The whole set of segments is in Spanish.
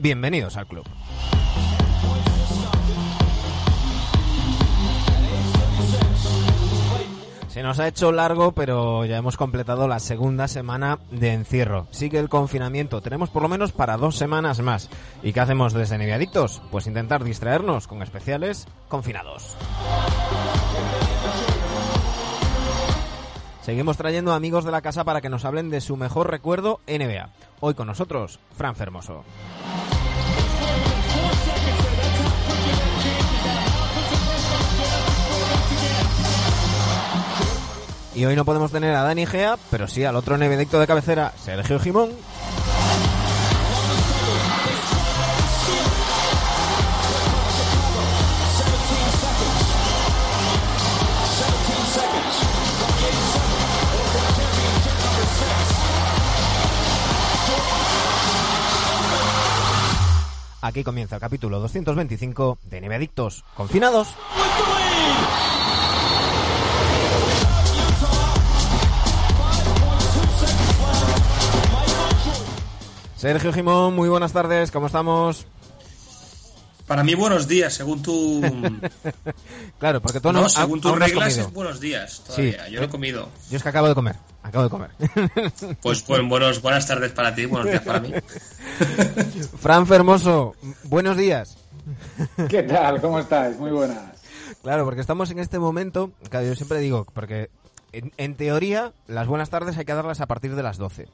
bienvenidos al club. Se nos ha hecho largo, pero ya hemos completado la segunda semana de encierro. Sigue el confinamiento. Tenemos por lo menos para dos semanas más. ¿Y qué hacemos desde Neviadictos? Pues intentar distraernos con especiales confinados. Seguimos trayendo amigos de la casa para que nos hablen de su mejor recuerdo NBA. Hoy con nosotros, Fran Fermoso. Y hoy no podemos tener a Dani Gea, pero sí al otro nevedicto de cabecera, Sergio Jimón. Aquí comienza el capítulo 225 de Nevedictos Confinados. Sergio Jimón, muy buenas tardes, ¿cómo estamos? Para mí buenos días, según tu... claro, porque tú no, no, según tus reglas comido. es buenos días todavía. Sí. Yo no he comido. Yo es que acabo de comer, acabo de comer. Pues, pues buenos, buenas tardes para ti, buenos días para mí. Fran Fermoso, buenos días. ¿Qué tal? ¿Cómo estáis? Muy buenas. Claro, porque estamos en este momento, claro, yo siempre digo, porque en, en teoría las buenas tardes hay que darlas a partir de las 12.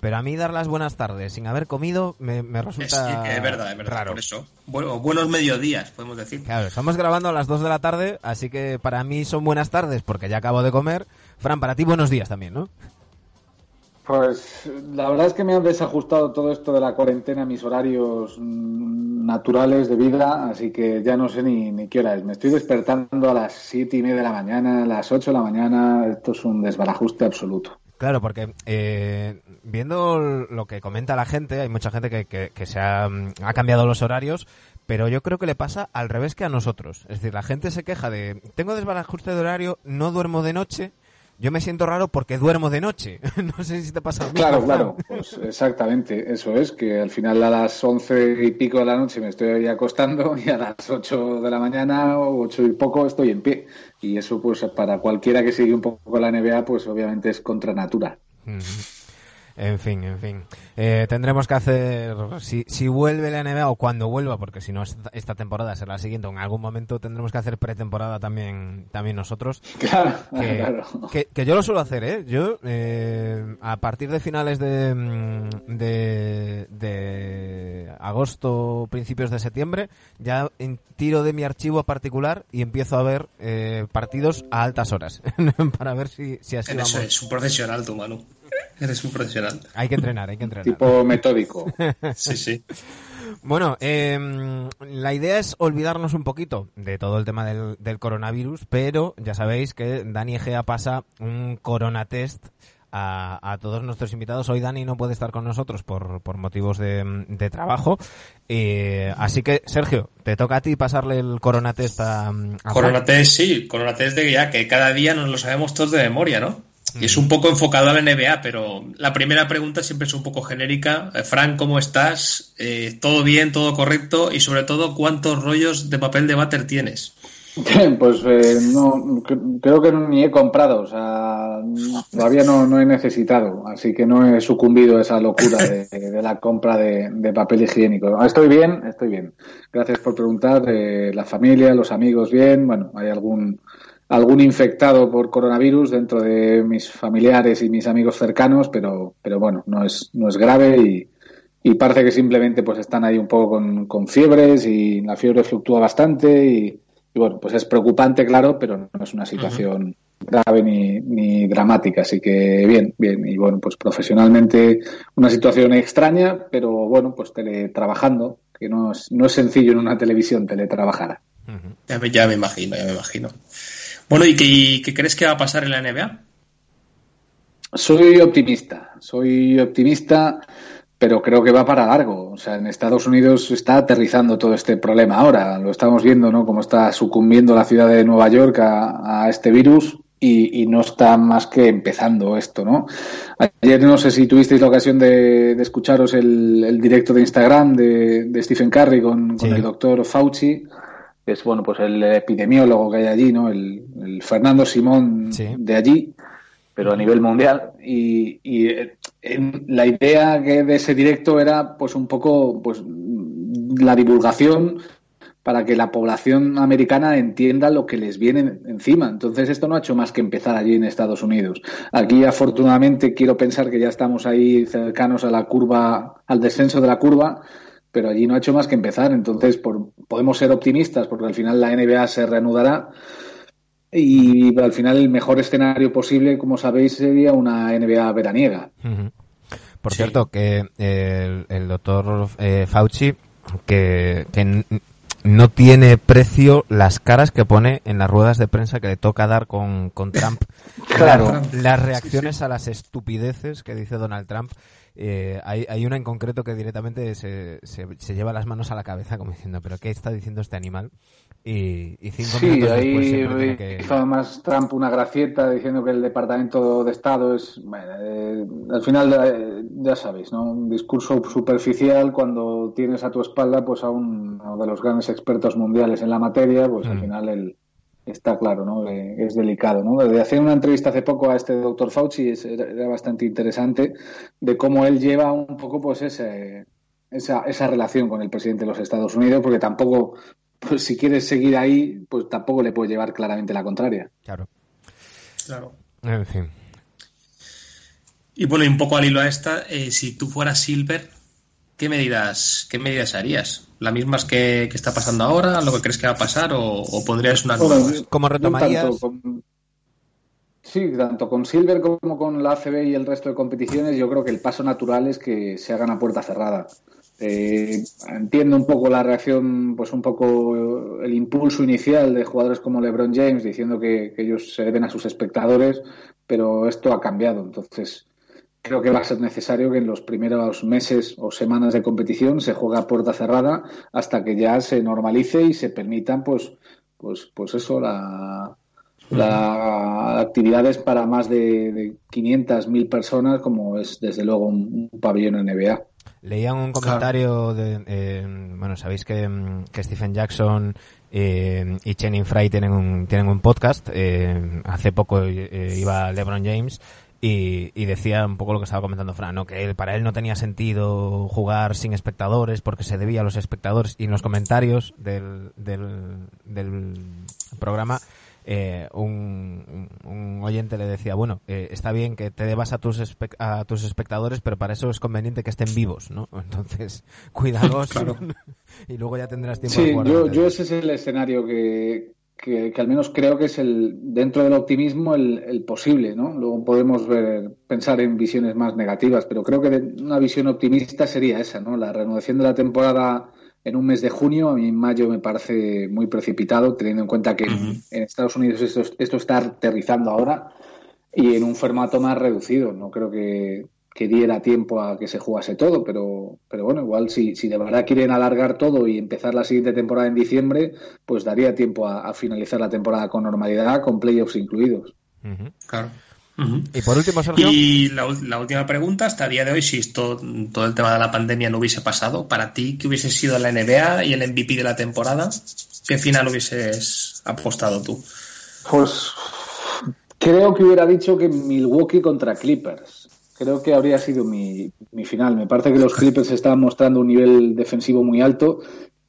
Pero a mí dar las buenas tardes sin haber comido me, me Es, resulta es verdad, es verdad, raro. por eso. Bueno, buenos mediodías, podemos decir. Claro, estamos grabando a las 2 de la tarde, así que para mí son buenas tardes porque ya acabo de comer. Fran, para ti buenos días también, ¿no? Pues la verdad es que me han desajustado todo esto de la cuarentena a mis horarios naturales de vida, así que ya no sé ni, ni qué hora es. Me estoy despertando a las siete y media de la mañana, a las 8 de la mañana. Esto es un desbarajuste absoluto. Claro, porque eh, viendo lo que comenta la gente, hay mucha gente que, que, que se ha, cambiado los horarios, pero yo creo que le pasa al revés que a nosotros. Es decir, la gente se queja de, tengo desbarajuste de horario, no duermo de noche, yo me siento raro porque duermo de noche. no sé si te pasa lo mismo, Claro, claro, pues exactamente, eso es, que al final a las once y pico de la noche me estoy acostando y a las ocho de la mañana o ocho y poco estoy en pie. Y eso pues para cualquiera que sigue un poco la NBA pues obviamente es contra natura. En fin, en fin. Eh, tendremos que hacer, si, si vuelve la NBA o cuando vuelva, porque si no esta, esta temporada será la siguiente, en algún momento tendremos que hacer pretemporada también, también nosotros. Claro, Que, claro. que, que yo lo suelo hacer, ¿eh? Yo, eh, a partir de finales de, mm, de, de agosto, principios de septiembre, ya en- tiro de mi archivo particular y empiezo a ver eh, partidos a altas horas, para ver si, si así En vamos. eso es un profesional, tú, Manu. Eres un profesional. Hay que entrenar, hay que entrenar. Tipo metódico. Sí, sí. Bueno, eh, la idea es olvidarnos un poquito de todo el tema del, del coronavirus, pero ya sabéis que Dani Egea pasa un coronatest a, a todos nuestros invitados. Hoy Dani no puede estar con nosotros por, por motivos de, de trabajo. Eh, así que, Sergio, te toca a ti pasarle el coronatest a, a. Coronatest, sí, Coronatest de ya que cada día nos lo sabemos todos de memoria, ¿no? Es un poco enfocado a la NBA, pero la primera pregunta siempre es un poco genérica. Eh, Frank, ¿cómo estás? Eh, ¿Todo bien? ¿Todo correcto? Y sobre todo, ¿cuántos rollos de papel de váter tienes? Pues eh, no, cre- creo que ni he comprado, o sea, todavía no, no he necesitado, así que no he sucumbido a esa locura de, la compra de, de papel higiénico. Estoy bien, estoy bien. Gracias por preguntar. eh, la familia, los amigos, bien. Bueno, hay algún algún infectado por coronavirus dentro de mis familiares y mis amigos cercanos, pero pero bueno, no es no es grave y y parece que simplemente pues están ahí un poco con, con fiebres y la fiebre fluctúa bastante y, y, bueno, pues es preocupante, claro, pero no es una situación grave ni, ni dramática, así que bien, bien, y bueno, pues profesionalmente una situación extraña, pero bueno, pues teletrabajando, que no es, no es sencillo en una televisión teletrabajar. Ya me, ya me imagino, ya me imagino. Bueno, ¿y qué, y qué crees que va a pasar en la NBA? Soy optimista, soy optimista, pero creo que va para largo. O sea, en Estados Unidos está aterrizando todo este problema ahora. Lo estamos viendo, ¿no? Cómo está sucumbiendo la ciudad de Nueva York a, a este virus y, no está más que empezando esto, ¿no? Ayer no sé si tuvisteis la ocasión de, escucharos el, directo de Instagram de, Stephen Curry con, el doctor Fauci, es, bueno, pues el epidemiólogo que hay allí, ¿no? El, Fernando Simón de allí, pero a nivel mundial. Y, eh, la idea que de ese directo era, pues, un poco, pues, la divulgación para que la población americana entienda lo que les viene encima. Entonces, esto no ha hecho más que empezar allí en Estados Unidos. Aquí, afortunadamente, quiero pensar que ya estamos ahí cercanos a la curva, al descenso de la curva, pero allí no ha hecho más que empezar. Entonces, podemos ser optimistas porque al final la NBA se reanudará. Y al final el mejor escenario posible, como sabéis, sería una NBA veraniega. Por cierto, que el, doctor eh, Fauci, que, que no tiene precio las caras que pone en las ruedas de prensa que le toca dar con, con Trump. claro. Las reacciones a las estupideces que dice Donald Trump. Eh, hay, hay, una en concreto que directamente se, se, lleva las manos a la cabeza como diciendo, pero ¿qué está diciendo este animal? Y, y cinco sí, minutos ahí después que... hizo además Trump una gracieta diciendo que el Departamento de Estado es, eh, al final eh, ya sabéis, ¿no? Un discurso superficial cuando tienes a tu espalda pues a uno de los grandes expertos mundiales en la materia, pues al mm. final el, está claro, ¿no? es delicado, ¿no? Desde hacer una entrevista hace poco a este doctor Fauci era bastante interesante de cómo él lleva un poco, pues, ese, esa, esa relación con el presidente de los Estados Unidos, porque tampoco, pues, si quieres seguir ahí, pues tampoco le puede llevar claramente la contraria. Claro. Claro. En fin. Y bueno, y un poco al hilo a esta, eh, si tú fueras Silver, ¿qué medidas, qué medidas harías? ¿Las mismas que, está pasando ahora? ¿Lo que crees que va a pasar? ¿O, pondrías una nueva? ¿Cómo retomarías? sí, tanto con Silver como con la ACB y el resto de competiciones, yo creo que el paso natural es que se hagan a puerta cerrada. Eh, entiendo un poco la reacción, pues un poco el impulso inicial de jugadores como LeBron James diciendo que ellos se deben a sus espectadores, pero esto ha cambiado. Entonces, creo que va a ser necesario que en los primeros meses o semanas de competición se juegue a puerta cerrada hasta que ya se normalice y se permitan pues pues pues eso la, actividades para más de, de 500 mil personas como es desde luego un, pabellón NBA leían un comentario de eh, bueno sabéis que, que Stephen Jackson eh, y Channing Fry tienen un tienen un podcast eh, hace poco iba LeBron James y, decía un poco lo que estaba comentando Fran, ¿no? que para él no tenía sentido jugar sin espectadores porque se debía a los espectadores. Y en los comentarios del, del, programa, eh, un, oyente le decía, bueno, eh, está bien que te debas a tus, a tus espectadores, pero para eso es conveniente que estén vivos, ¿no? Entonces, cuidados y luego ya tendrás tiempo de jugar. Yo, yo ese es el escenario que, que, al menos creo que es el dentro del optimismo el, posible, ¿no? Luego podemos ver, pensar en visiones más negativas, pero creo que una visión optimista sería esa, ¿no? La renovación de la temporada en un mes de junio, a mí en mayo me parece muy precipitado, teniendo en cuenta que en Estados Unidos esto, esto está aterrizando ahora y en un formato más reducido. No creo que, que diera tiempo a que se jugase todo, pero, pero bueno, igual si, si de verdad quieren alargar todo y empezar la siguiente temporada en diciembre, pues daría tiempo a, finalizar la temporada con normalidad, con playoffs incluidos. Claro. Y por último, Sergio. Y la, última pregunta, hasta el día de hoy, si esto, todo el tema de la pandemia no hubiese pasado, para ti, ¿qué hubiese sido la NBA y el MVP de la temporada? ¿Qué final hubieses apostado tú? Pues creo que hubiera dicho que Milwaukee contra Clippers creo que habría sido mi, mi final. Me parece que los Clippers estaban mostrando un nivel defensivo muy alto,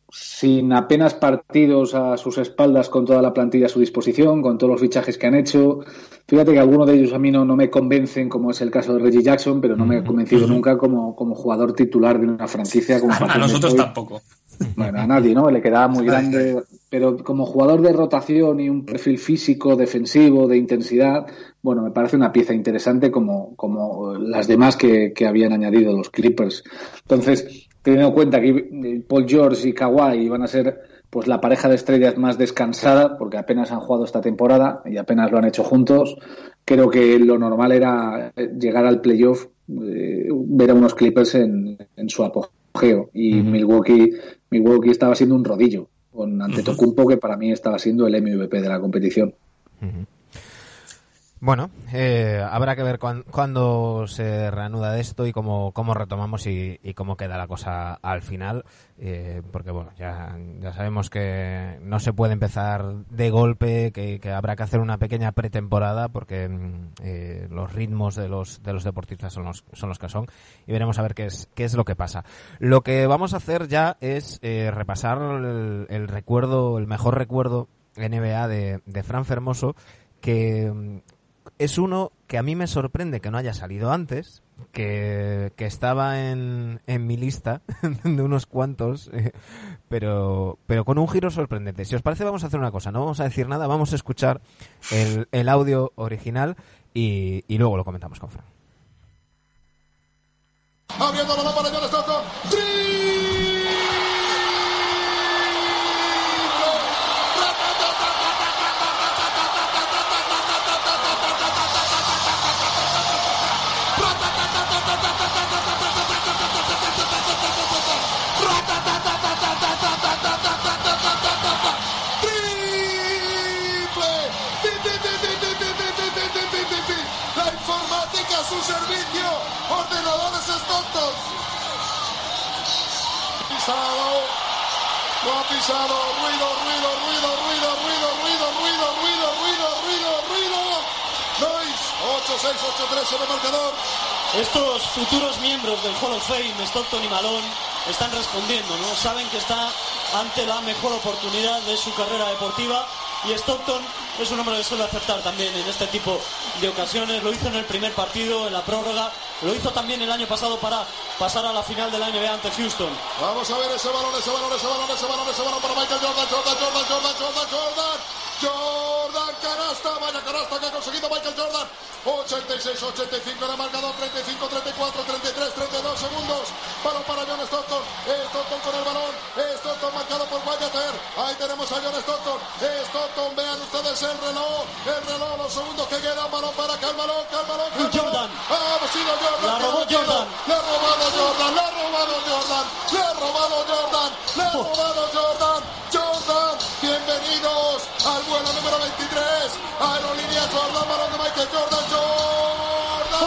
sin apenas partidos a sus espaldas con toda la plantilla a su disposición, con todos los fichajes que han hecho. Fíjate que algunos de ellos a mí no, no me convencen, como es el caso de Reggie Jackson, pero no me ha convencido nunca como, como jugador titular de una franquicia. Como a, nosotros tampoco. Bueno, a nadie, ¿no? Le quedaba muy grande. Pero como jugador de rotación y un perfil físico, defensivo, de intensidad, bueno, me parece una pieza interesante como, como las demás que, que habían añadido los Clippers. Entonces, teniendo en cuenta que Paul George y Kawhi van a ser pues la pareja de estrellas más descansada, porque apenas han jugado esta temporada y apenas lo han hecho juntos, creo que lo normal era llegar al playoff, eh, ver a unos Clippers en, en su apogeo. Y Milwaukee, Milwaukee estaba siendo un rodillo con Antetokounmpo, que para mí estaba siendo el MVP de la competición. Bueno, eh, habrá que ver cuándo se reanuda esto y cómo, cómo retomamos y, cómo queda la cosa al final, eh, porque bueno, ya, ya sabemos que no se puede empezar de golpe, que, habrá que hacer una pequeña pretemporada porque mm, eh, los ritmos de los, de los deportistas son los, son los que son y veremos a ver qué es, qué es lo que pasa. Lo que vamos a hacer ya es repasar el, recuerdo, el mejor recuerdo NBA de, de Fran Fermoso que mm, es uno que a mí me sorprende que no haya salido antes, que, estaba en, en, mi lista de unos cuantos, eh, pero, pero con un giro sorprendente. Si os parece, vamos a hacer una cosa, no vamos a decir nada, vamos a escuchar el, el audio original y, y luego lo comentamos con Fran. Abriendo la para lo ha pisado, ruido, ruido, ruido, ruido, ruido, ruido, ruido, ruido, ruido, ruido, ruido. Nois, 8-6, 8-3 sobre marcador. Estos futuros miembros del Hall of Fame, Stockton y Malone, están respondiendo, ¿no? Saben que está ante la mejor oportunidad de su carrera deportiva y Stockton es un hombre que suele aceptar también en este tipo de ocasiones. Lo hizo en el primer partido, en la prórroga, lo hizo también el año pasado para pasar a la final de la NBA ante Houston. Vamos a ver ese balón, ese balón, ese balón, ese balón, ese balón para Michael Jordan, Jordan, Jordan, Jordan, Jordan, Jordan. Jordan, canasta, vaya canasta que ha conseguido Michael Jordan. 86, 85 en el marcador, 35, 34, 33, 32 segundos. Balón para John Stockton. Stockton con el balón. Stockton marcado por Wyatt Ahí tenemos a John Stockton. Stockton, vean ustedes el reloj. El reloj, los segundos que quedan. Balón para Calmalón, Calmalón, Jordan. Ha sido Jordan. La robó Jordan. Le ha robado Jordan. Le ha robado Jordan. Le ha robado Jordan. Le ha robado Jordan. Jordan, bienvenidos al vuelo número 23. Aerolínea Jordan, balón de Michael Jordan. Jordan.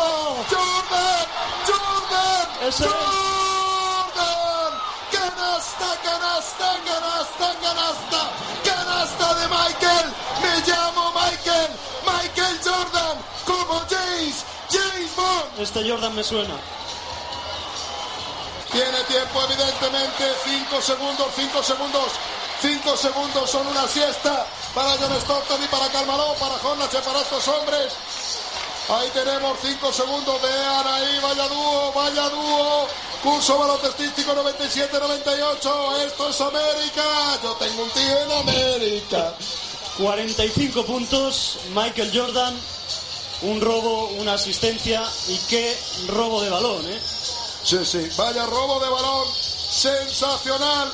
Jordan. Jordan. Jordan. Canasta, canasta, canasta, canasta. Canasta de Michael. Me llamo Michael. Michael Jordan. Como James. James Bond. Este Jordan me suena. Tiene tiempo, evidentemente. 5 segundos, 5 segundos. 5 segundos son una siesta para John Stockton y para Carmalón, para Hornacek, para estos hombres. Ahí tenemos 5 segundos, vean ahí, vaya dúo, vaya dúo. Curso balotestístico 97-98, esto es América, yo tengo un tío en América. 45 puntos, Michael Jordan, un robo, una asistencia y qué robo de balón, ¿eh? Sí, sí, vaya robo de balón, sensacional.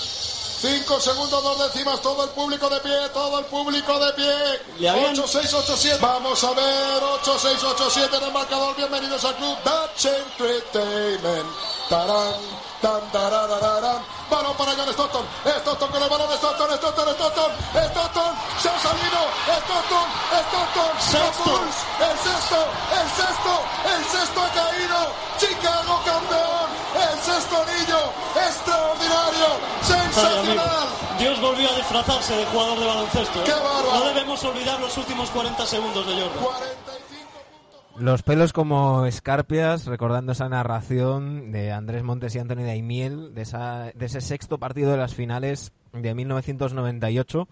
5 segundos, dos décimas, todo el público de pie, todo el público de pie. 8, 6, 8, 7. Vamos a ver, 8, 6, 8, 7 en el marcador. Bienvenidos al club Dutch Entertainment. Tarán, tan, tarararán. Balón para John Stockton. Stockton con el balón. Stockton, Stockton, Stockton. Stockton. Se ha salido. Stockton, Stockton. Sexto. El sexto, el sexto, el sexto ha caído. Chicago campeón. El sexto anillo. Extraordinario. Sensacional. Dios volvió a disfrazarse de jugador de baloncesto. ¿eh? Qué bárbaro. No debemos olvidar los últimos 40 segundos de Jordan. 45 Los pelos como escarpias, recordando esa narración de Andrés Montes y Antonio Daimiel, de, esa, de ese sexto partido de las finales de 1998.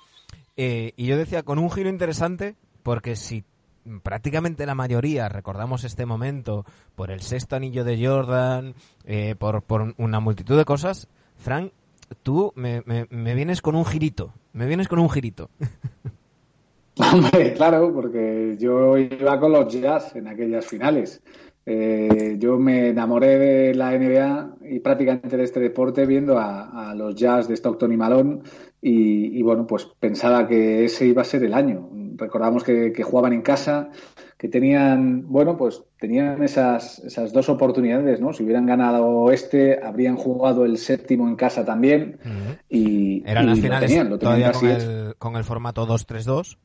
Eh, y yo decía, con un giro interesante, porque si prácticamente la mayoría recordamos este momento por el sexto anillo de Jordan, eh, por, una multitud de cosas, Frank, tú me, me, vienes con un girito, me vienes con un girito. Hombre, claro, porque yo iba con los Jazz en aquellas finales. Eh, yo me enamoré de la NBA y prácticamente de este deporte viendo a, a los Jazz de Stockton y Malone y, y, bueno, pues pensaba que ese iba a ser el año. Recordamos que, que, jugaban en casa, que tenían, bueno, pues tenían esas, esas dos oportunidades, ¿no? Si hubieran ganado este, habrían jugado el séptimo en casa también uh -huh. y, Eran y las finales lo tenían, lo tenían todavía así con hecho. el, con el formato 2-3-2.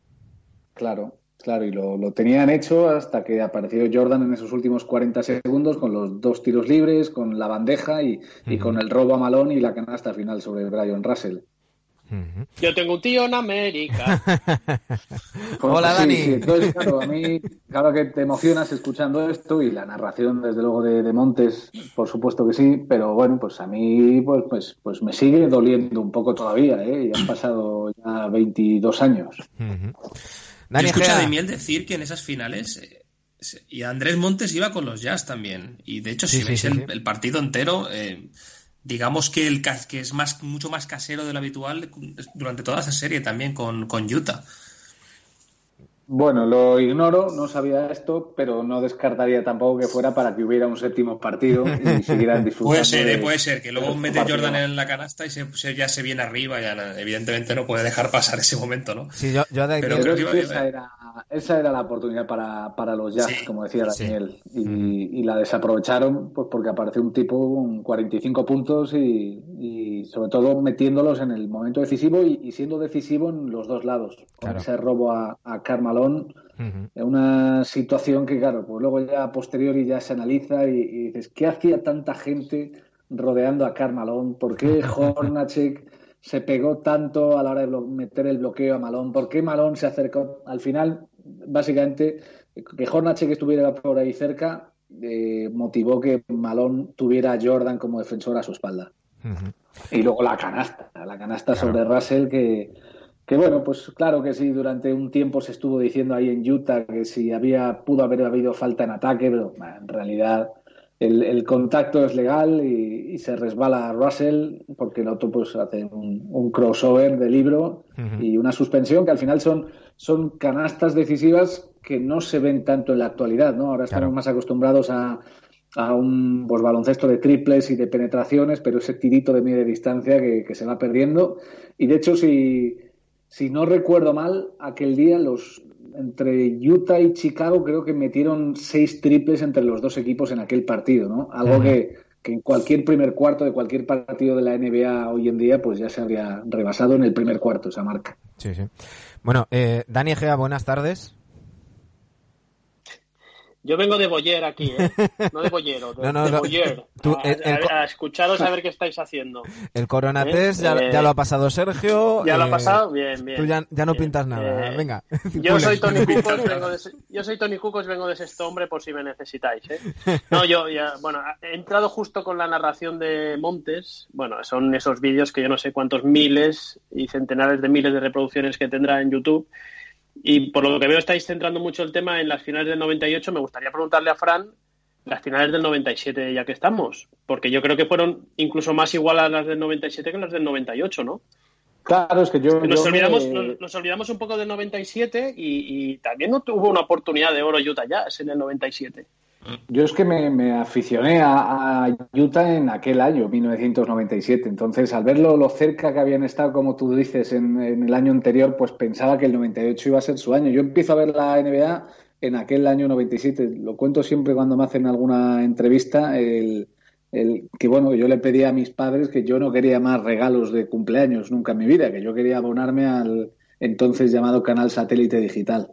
Claro. Claro, y lo, lo, tenían hecho hasta que apareció Jordan en esos últimos 40 segundos con los dos tiros libres, con la bandeja y, y con el robo a Malón y la canasta final sobre Brian Russell. Yo tengo un tío en América. Pues Hola, sí, Dani. sí, entonces, claro, a mí, claro que te emocionas escuchando esto y la narración, desde luego, de, de Montes, por supuesto que sí, pero bueno, pues a mí pues, pues, pues me sigue doliendo un poco todavía, ¿eh? Ya han pasado ya 22 años. Dani Yo escuché Gea. a Demiel decir que en esas finales eh, y Andrés Montes iba con los Jazz también. Y de hecho, Sí, si sí, veis sí, el, sí. el partido entero, eh, digamos que el que es más mucho más casero de lo habitual durante toda esa serie también con, con Utah. Bueno, lo ignoro, no sabía esto, pero no descartaría tampoco que fuera para que hubiera un séptimo partido y siguieran disfrutando. Puede ser, de- eh, puede ser, que luego mete partido. Jordan en la canasta y se, se- ya se viene arriba, ya evidentemente no puede dejar pasar ese momento, ¿no? Sí, yo, yo de Pero creo que esa ¿eh? era, esa era la oportunidad para, para los Jazz, Sí. como decía Sí. Daniel, y, y la desaprovecharon pues porque apareció un tipo con 45 puntos y, y sobre todo metiéndolos en el momento decisivo y, y siendo decisivo en los dos lados, con Claro. ese robo a, a En una situación que claro, pues luego ya a posteriori ya se analiza y, y dices, ¿qué hacía tanta gente rodeando a Carmalón? ¿Por qué Hornacek se pegó tanto a la hora de meter el bloqueo a Malón? ¿Por qué Malón se acercó? Al final, básicamente, que Hornacek estuviera por ahí cerca eh, motivó que Malón tuviera a Jordan como defensor a su espalda. Y luego la canasta, la canasta Claro. sobre Russell que, que bueno, pues claro que sí, durante un tiempo se estuvo diciendo ahí en Utah que si había, pudo haber habido falta en ataque, pero en realidad el, el contacto es legal y, y se resbala a Russell porque el otro pues hace un, un crossover de libro y una suspensión que al final son, son canastas decisivas que no se ven tanto en la actualidad, ¿no? Ahora estamos Claro. más acostumbrados a, a un pues, baloncesto de triples y de penetraciones, pero ese tirito de media distancia que, que se va perdiendo. Y de hecho, si, si no recuerdo mal, aquel día los entre Utah y Chicago creo que metieron seis triples entre los dos equipos en aquel partido, ¿no? Algo que, que en cualquier primer cuarto de cualquier partido de la NBA hoy en día, pues ya se habría rebasado en el primer cuarto esa marca. Sí, sí. Bueno, eh, Dani Egea, buenas tardes. Yo vengo de Boyer aquí, ¿eh? No de Boyero, de, No, no, de no. Boyer. Tú, a, el- el a- co- a escucharos a ver qué estáis haciendo. El Corona ¿Eh? Test ya, Eh, ya lo ha pasado Sergio. ¿Ya lo ha eh, pasado? Bien, bien. Tú ya, ya no pintas nada. Venga. Yo soy Tony Cucos, vengo de, yo soy Tony Cucos, vengo de Sexto Hombre por si me necesitáis, ¿eh? No, yo ya, bueno, he entrado justo con la narración de Montes. Bueno, son esos vídeos que yo no sé cuántos miles y centenares de miles de reproducciones que tendrá en YouTube. Y por lo que veo estáis centrando mucho el tema en las finales del 98. Me gustaría preguntarle a Fran las finales del 97 ya que estamos, porque yo creo que fueron incluso más igual a las del 97 que las del 98, ¿no? Claro, es que yo... Nos yo me- olvidamos, nos, nos olvidamos un poco del 97 y, y también no tuvo una oportunidad de oro Utah Jazz en el 97. Yo es que me, me aficioné a, a Utah en aquel año, 1997. Entonces, al verlo lo cerca que habían estado, como tú dices, en, en el año anterior, pues pensaba que el 98 iba a ser su año. Yo empiezo a ver la NBA en aquel año 97. Lo cuento siempre cuando me hacen alguna entrevista. El, el, que bueno, yo le pedía a mis padres que yo no quería más regalos de cumpleaños nunca en mi vida, que yo quería abonarme al entonces llamado canal satélite digital.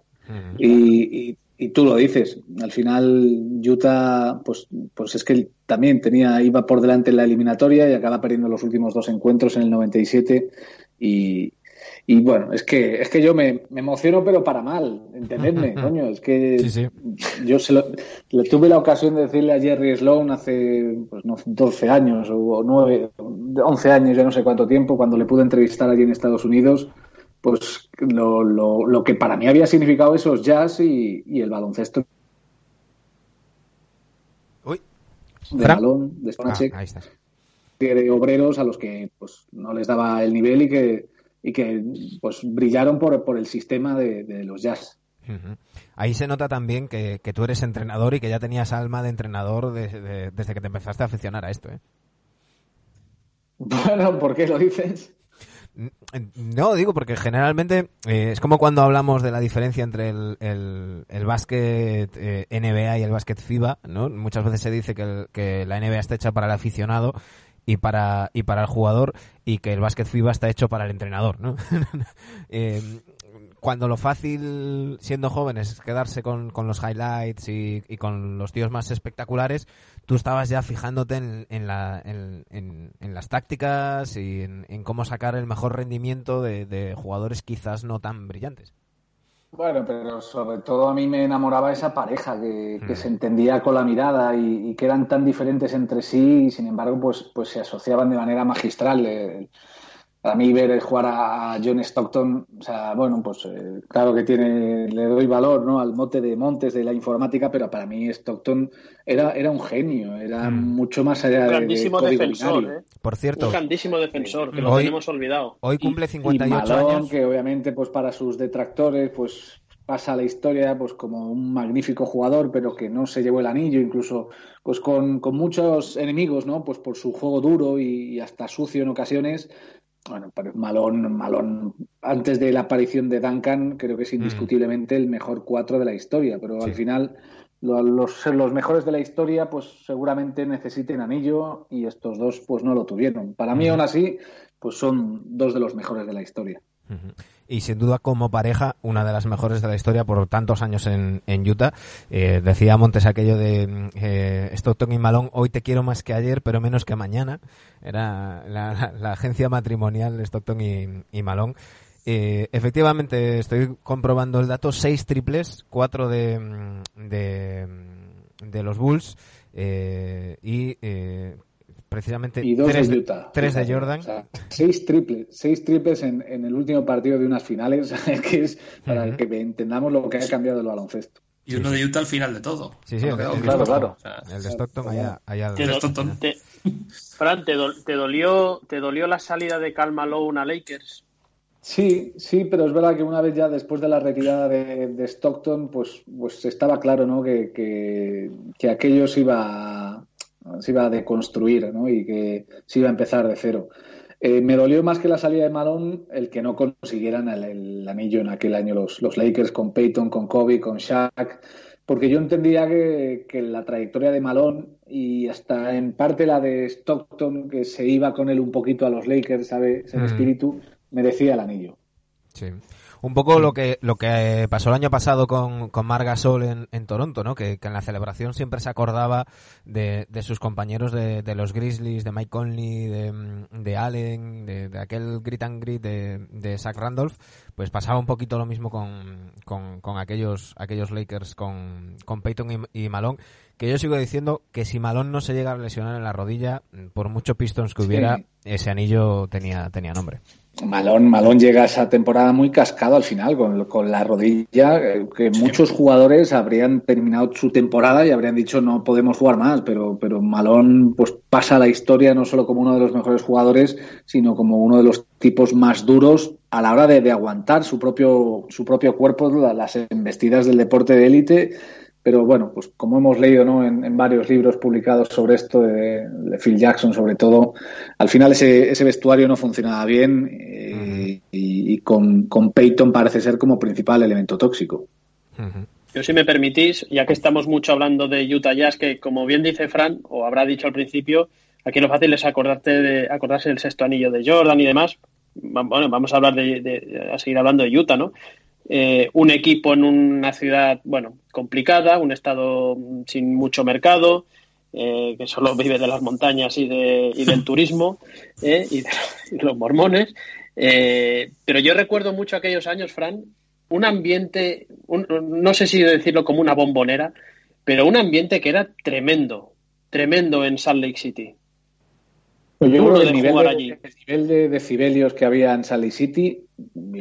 Y, y- y tú lo dices, al final Utah, pues, pues es que también tenía, iba por delante en la eliminatoria y acaba perdiendo los últimos dos encuentros en el 97 y, y bueno, es que, es que yo me, me emociono pero para mal, entendedme, coño, es que Sí, sí. yo se lo- le tuve la ocasión de decirle a Jerry Sloan hace pues, no, 12 años o 9, 11 años, ya no sé cuánto tiempo, cuando le pude entrevistar allí en Estados Unidos, pues lo, lo, lo que para mí había significado esos jazz y, y el baloncesto Uy. de Fran. balón, de Ah, Stonachek, ahí estás. de obreros a los que pues no les daba el nivel y que, y que pues brillaron por, por el sistema de, de los jazz. Ahí se nota también que, que tú eres entrenador y que ya tenías alma de entrenador de- de- desde que te empezaste a aficionar a esto. ¿eh? Bueno, ¿por qué lo dices? No, digo porque generalmente eh, es como cuando hablamos de la diferencia entre el, el, básquet eh, NBA y el básquet FIBA, ¿no? Muchas veces se dice que, que la NBA está hecha para el aficionado y para y para el jugador y que el básquet FIBA está hecho para el entrenador, ¿no? Eh, cuando lo fácil, siendo jóvenes, es quedarse con, con los highlights y, y, con los tíos más espectaculares, tú estabas ya fijándote en, en, la, en, en las tácticas y en, cómo sacar el mejor rendimiento de, de jugadores quizás no tan brillantes. Bueno, pero sobre todo a mí me enamoraba esa pareja que, que se entendía con la mirada y, y, que eran tan diferentes entre sí y sin embargo pues, pues se asociaban de manera magistral. Eh, a mí ver jugar a John Stockton, o sea, bueno, pues eh, claro que tiene, le doy valor, ¿no? Al mote de Montes de la informática, pero para mí Stockton era, era un genio, era mm. mucho más allá un grandísimo de, defensor, ¿eh? Por cierto, un grandísimo defensor, que lo tenemos olvidado. Hoy cumple 58 y Malone, años. que obviamente, pues para sus detractores, pues pasa a la historia pues como un magnífico jugador, pero que no se llevó el anillo, incluso pues con, con muchos enemigos, ¿no? Pues por su juego duro y, y hasta sucio en ocasiones, bueno, pero Malón, Malón, antes de la aparición de Duncan, creo que es mm. indiscutiblemente el mejor cuatro de la historia, pero sí. al final los, los mejores de la historia pues seguramente necesiten anillo y estos dos pues no lo tuvieron. Para mí, aún así, pues son dos de los mejores de la historia. Y sin duda como pareja, una de las mejores de la historia por tantos años en, en Utah. Eh, decía Montes aquello de eh, Stockton y Malone, hoy te quiero más que ayer, pero menos que mañana. Era la, la, la agencia matrimonial Stockton y, y Malone. Eh, efectivamente, estoy comprobando el dato, seis triples, cuatro de, de, de los Bulls eh, y eh, precisamente y dos tres de Utah. Tres de Jordan. O sea, seis triples, seis triples en, en, el último partido de unas finales, que es para uh -huh. que entendamos lo que ha cambiado el baloncesto. Y uno de Utah al final de todo. Sí, sí, el, el, claro, claro. O sea, el de Stockton allá, allá te, do, te, Fran, te, do, te, dolió, ¿te dolió la salida de Cal Malone a Lakers? Sí, sí, pero es verdad que una vez ya después de la retirada de, de Stockton, pues, pues estaba claro ¿no? que, que, que aquello se iba, se iba a deconstruir ¿no? y que se iba a empezar de cero. Eh, me dolió más que la salida de Malone el que no consiguieran el, el anillo en aquel año los, los, Lakers con Peyton, con Kobe, con Shaq, porque yo entendía que, que, la trayectoria de Malone y hasta en parte la de Stockton, que se iba con él un poquito a los Lakers, ¿sabes? El mm. espíritu, merecía el anillo. Sí. Un poco lo que lo que pasó el año pasado con, con Mar Gasol en, en Toronto, ¿no? Que, que, en la celebración siempre se acordaba de, de sus compañeros de, de, los Grizzlies, de Mike Conley, de, de Allen, de, aquel grit and grit de, de Zach Randolph, pues pasaba un poquito lo mismo con, con, con aquellos aquellos Lakers con, con Peyton y, y Malone que yo sigo diciendo que si Malone no se llega a lesionar en la rodilla, por mucho Pistons que hubiera, sí. ese anillo tenía, tenía nombre. Malón, Malón llega a esa temporada muy cascado al final, con, con la rodilla, eh, que muchos jugadores habrían terminado su temporada y habrían dicho no podemos jugar más, pero, pero Malón pues pasa a la historia no solo como uno de los mejores jugadores, sino como uno de los tipos más duros a la hora de, de aguantar su propio, su propio cuerpo, las embestidas del deporte de élite pero bueno, pues como hemos leído ¿no? en, en varios libros publicados sobre esto, de, de, Phil Jackson sobre todo, al final ese, ese vestuario no funcionaba bien eh, uh -huh. y, y, con, con Peyton parece ser como principal elemento tóxico. Uh -huh. Yo si me permitís, ya que estamos mucho hablando de Utah Jazz, que como bien dice Fran, o habrá dicho al principio, aquí lo fácil es acordarte de, acordarse del sexto anillo de Jordan y demás. Bueno, vamos a hablar de, de a seguir hablando de Utah, ¿no? Eh, un equipo en una ciudad, bueno, complicada, un estado sin mucho mercado, eh, que solo vive de las montañas y, de, y del turismo eh, y, de, y, los mormones. Eh, pero yo recuerdo mucho aquellos años, Fran, un ambiente, un, no sé si decirlo como una bombonera, pero un ambiente que era tremendo, tremendo en Salt Lake City. Pues yo creo que el nivel de, allí. el nivel de decibelios que había en Salt Lake City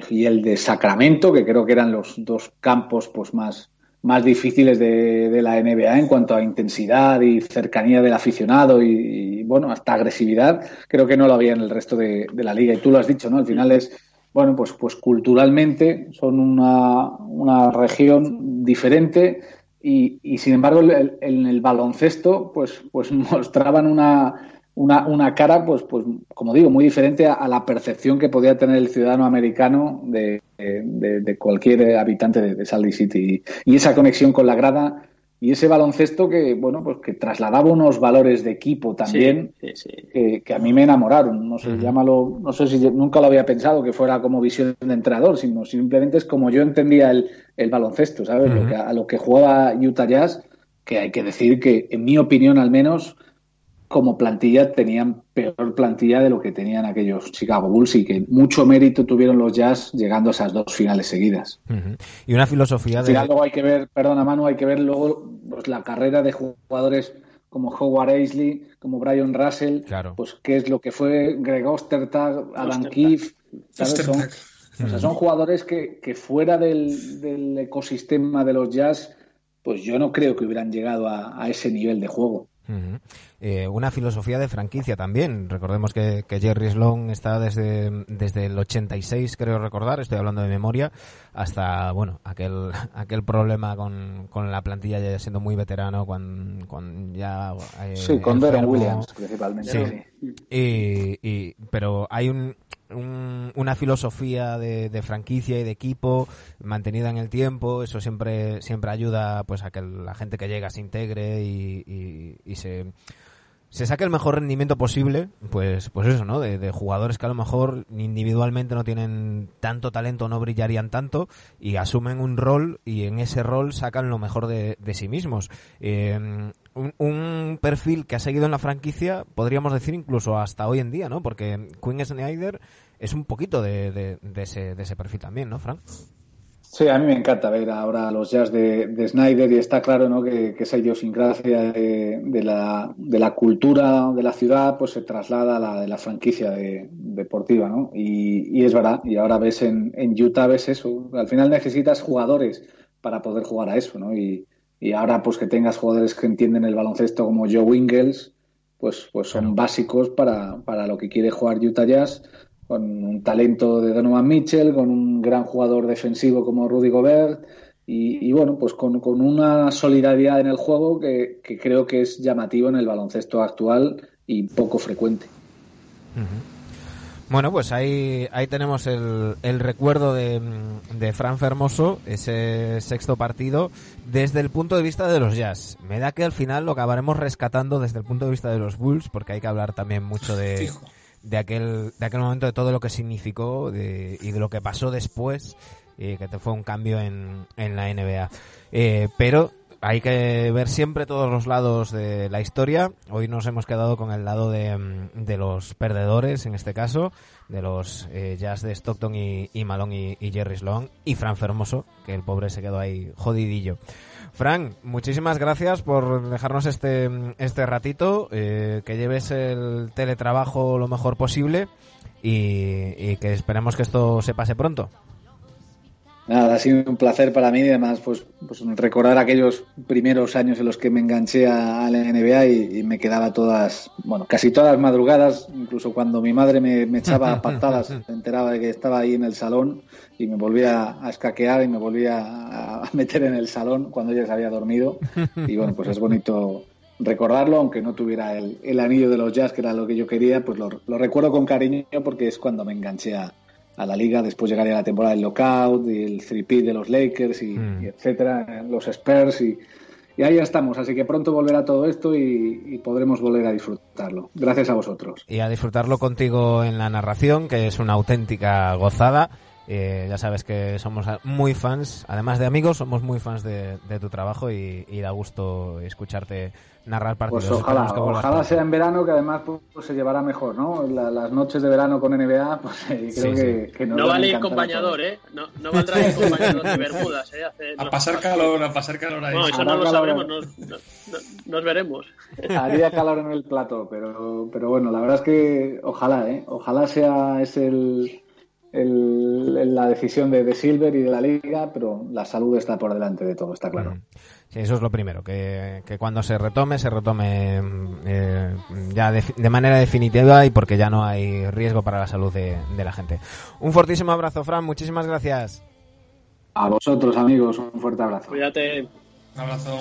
y el de Sacramento, que creo que eran los dos campos pues más, más difíciles de, de la NBA en cuanto a intensidad y cercanía del aficionado y, y, bueno, hasta agresividad, creo que no lo había en el resto de, de, la liga. Y tú lo has dicho, ¿no? Al final es, bueno, pues, pues culturalmente son una, una región diferente y, y sin embargo en el, el, baloncesto pues, pues mostraban una una, una cara, pues, pues, como digo, muy diferente a, a, la percepción que podía tener el ciudadano americano de, de, de cualquier habitante de, de Salt Lake City. Y esa conexión con la grada, y ese baloncesto que, bueno, pues que trasladaba unos valores de equipo también Que, a mí me enamoraron. No sé, llámalo, no sé si nunca lo había pensado que fuera como visión de entrenador, sino simplemente es como yo entendía el, el baloncesto, ¿sabes? lo que, a lo que jugaba Utah Jazz, que hay que decir que, en mi opinión al menos, como plantilla tenían peor plantilla de lo que tenían aquellos Chicago Bulls y que mucho mérito tuvieron los Jazz llegando a esas dos finales seguidas. Y una filosofía de... luego hay que ver, perdona Manu, hay que ver luego pues, la carrera de jugadores como Howard Aisley, como Brian Russell, pues qué es lo que fue Greg Ostertag, Adam Keefe, Son, son jugadores que, que fuera del, del, ecosistema de los Jazz, pues yo no creo que hubieran llegado a, a ese nivel de juego. Eh, una filosofía de franquicia también. Recordemos que, Jerry Sloan está desde, desde el 86, creo recordar, estoy hablando de memoria, hasta bueno aquel aquel problema con, con la plantilla ya siendo muy veterano, con, ya... Eh, sí, con Darren Williams principalmente. y, pero hay un, una filosofía de, franquicia y de equipo mantenida en el tiempo. Eso siempre siempre ayuda pues a que la gente que llega se integre y, y, se se saque el mejor rendimiento posible pues pues eso no de, jugadores que a lo mejor individualmente no tienen tanto talento no brillarían tanto y asumen un rol y en ese rol sacan lo mejor de, sí mismos eh, un, perfil que ha seguido en la franquicia, podríamos decir incluso hasta hoy en día, ¿no? Porque Queen Snyder es un poquito de, de, ese, de ese perfil también, ¿no, Frank? Sí, a mí me encanta ver ahora los jazz de, de Snyder y está claro ¿no? que, que esa idiosincrasia de, de, la, de la cultura de la ciudad pues se traslada a la de la franquicia deportiva, ¿no? Y, y, es verdad, y ahora ves en, en Utah ves eso, al final necesitas jugadores para poder jugar a eso, ¿no? Y, y ahora pues que tengas jugadores que entienden el baloncesto como Joe Wingles, pues, pues son básicos para, para lo que quiere jugar Utah Jazz, con un talento de Donovan Mitchell, con un gran jugador defensivo como Rudy Gobert y, bueno, pues con, con, una solidaridad en el juego que, que, creo que es llamativo en el baloncesto actual y poco frecuente. Bueno, pues ahí, ahí tenemos el, el recuerdo de, de Fran Fermoso, ese sexto partido, desde el punto de vista de los Jazz. Me da que al final lo acabaremos rescatando desde el punto de vista de los Bulls, porque hay que hablar también mucho de, de, aquel, de aquel momento, de todo lo que significó de, y de lo que pasó después, eh, que fue un cambio en, en la NBA. Eh, pero hay que ver siempre todos los lados de la historia. Hoy nos hemos quedado con el lado de, mm, de los perdedores, en este caso, de los eh, Jazz de Stockton y, y Malone y, Jerry Sloan, y Fran Fermoso, que el pobre se quedó ahí jodidillo. Fran, muchísimas gracias por dejarnos este, este ratito, eh, que lleves el teletrabajo lo mejor posible y, y que esperemos que esto se pase pronto. Nada, ha sido un placer para mí y además pues, pues recordar aquellos primeros años en los que me enganché a, la NBA y, me quedaba todas, bueno, casi todas madrugadas, incluso cuando mi madre me, echaba patadas, se enteraba de que estaba ahí en el salón y me volvía a escaquear y me volvía a, meter en el salón cuando ella se había dormido. Y bueno, pues es bonito recordarlo, aunque no tuviera el, anillo de los jazz, que era lo que yo quería, pues lo, lo recuerdo con cariño porque es cuando me enganché a, a la liga, después llegaría la temporada del lockout y el 3 de los Lakers y, mm. etcétera, los Spurs y, y, ahí estamos, así que pronto volverá todo esto y, podremos volver a disfrutarlo. Gracias a vosotros. Y a disfrutarlo contigo en la narración, que es una auténtica gozada. Eh, ya sabes que somos muy fans, además de amigos, somos muy fans de, tu trabajo y, y da gusto escucharte narrar partidos. Pues ojalá, ojalá sea en verano, que además pues, se llevará mejor, ¿no? las noches de verano con NBA, pues eh, creo que, no vale ir con bañador, ¿eh? No, no valdrá ir con bañador de Bermudas, ¿eh? a pasar calor, a pasar calor ahí. No, eso no lo sabremos, nos, nos, veremos. Haría calor en el plato, pero, pero bueno, la verdad es que ojalá, ¿eh? Ojalá sea ese el el, la decisión de, de, Silver y de la liga, pero la salud está por delante de todo, está claro. Sí, eso es lo primero, que, que cuando se retome, se retome eh, ya de, manera definitiva y porque ya no hay riesgo para la salud de, de la gente. Un fortísimo abrazo, Fran, muchísimas gracias. A vosotros, amigos, un fuerte abrazo. Cuídate. Un abrazo.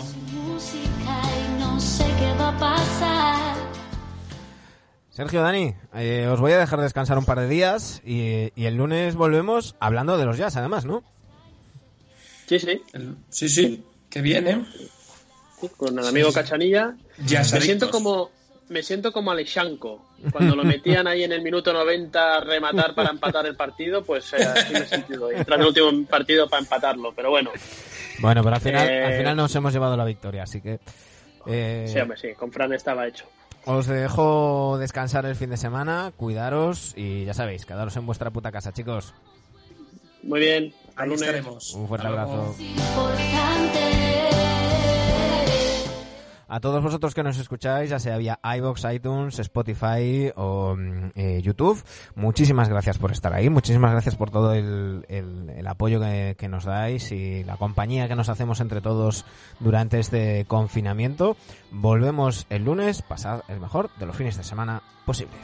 Sergio, Dani, eh, os voy a dejar descansar un par de días y, el lunes volvemos hablando de los jazz, además, ¿no? Sí, sí. sí, sí, que viene. con el amigo Cachanilla. Ya me siento como me siento como Alexanco. Cuando lo metían ahí en el minuto 90 a rematar para empatar el partido, pues eh, así me he sentido. Y Entrar en el último partido para empatarlo. Pero bueno, Bueno, pero al final, Eh, al final nos hemos llevado la victoria, así que... eh, sí, hombre, sí, con Fran estaba hecho. Os dejo descansar el fin de semana, cuidaros y ya sabéis, quedaros en vuestra puta casa, chicos. Muy bien, al lunes. Un fuerte abrazo. A todos vosotros que nos escucháis, ya sea vía iBox, iTunes, Spotify o mm, eh, YouTube, muchísimas gracias por estar ahí, muchísimas gracias por todo el, el- el apoyo que, que nos dais y la compañía que nos hacemos entre todos durante este confinamiento. Volvemos el lunes, pasad el mejor de los fines de semana posible.